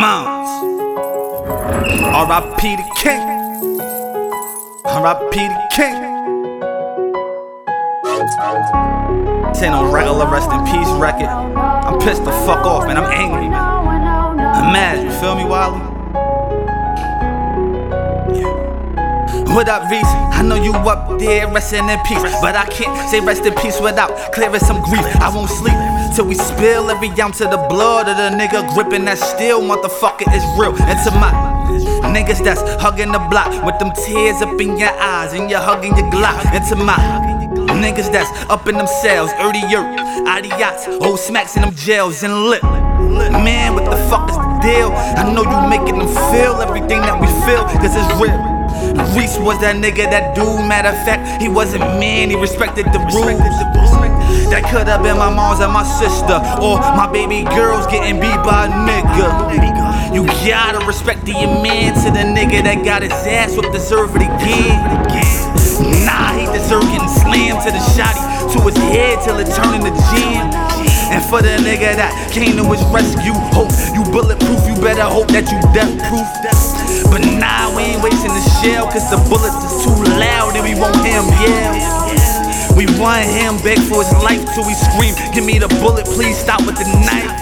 Mounts. R.I.P. the King. R.I.P. the King. This ain't no regular rest in peace record. I'm pissed the fuck off, man. I'm angry, man. I'm mad. You feel me, Wally? What up, Reese? I know you up there resting in peace, but I can't say rest in peace without clearing some grief. I won't sleep till we spill every ounce of the blood of the nigga gripping that steel. Motherfucker is real. And to my niggas that's hugging the block with them tears up in your eyes and you're hugging your Glock. And to my niggas that's up in themselves, early yurt, yachts, old smacks in them jails and lit. Man, what the fuck is the deal? I know you making them feel everything that we feel, cause it's real. Reese was that nigga, that dude. Matter of fact, he wasn't man, he respected the rules. That could have been my mom's and my sister, or my baby girls getting beat by a nigga. You gotta respect the man to the nigga that got his ass whipped, deserve it again. Nah, he deserve getting slammed to the shotty, to his head till it turned into jam. And for the nigga that came to his rescue, hope you bulletproof, you better hope that you death proof. But nah, we ain't wasting the shell, cause the bullets is too loud and we won't him yell. We want him beg for his life till we scream, Give me the bullet, please stop with the knife.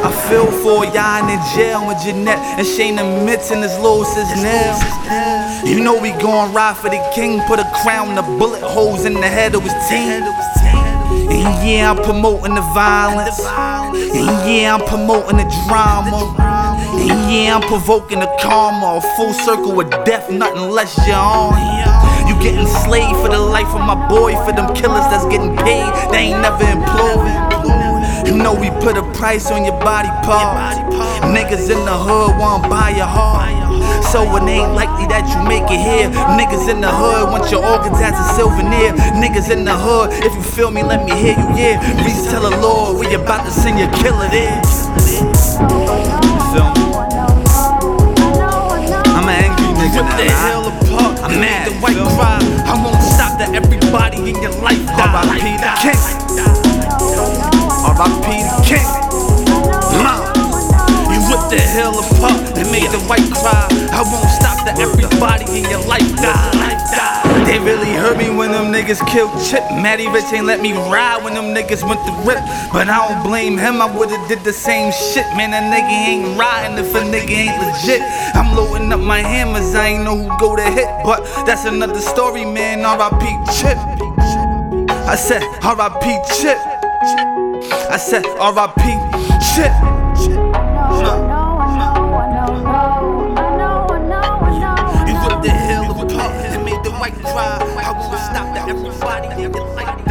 I feel for y'all in jail with Jeanette and Shane Mitts and his little sis now. You know we gon' ride for the king, put a crown, the bullet holes in the head of his team. And yeah, I'm promoting the violence. And yeah, I'm promoting the drama. And yeah, I'm provoking the karma. A full circle of death, nothing less you're on. You getting slaved for the life of my boy, for them killers that's getting paid, they ain't never employed. You know we put a price on your body parts. Niggas in the hood want buy your heart. So it ain't likely that you make it here. Niggas in the hood want your organs as a souvenir. Niggas in the hood, if you feel me, let me hear you, yeah. Please tell the Lord we about to send your killer there. Feel me? I'm an angry nigga. What the hell apart? I'm mad. The white cry. I won't stop that everybody in your life die. R.I.P. the king. R.I.P. the king. Mom, you what the hell apart? They made the white cry. I won't stop that everybody in your life die. They really hurt me when them niggas killed Chip. Matty Rich ain't let me ride when them niggas went to rip. But I don't blame him, I would've did the same shit. Man, a nigga ain't riding if a nigga ain't legit. I'm loading up my hammers, I ain't know who go to hit. But that's another story, man. R.I.P. Chip. I said R.I.P. Chip. I said R.I.P. Chip. I won't stop everybody, everybody.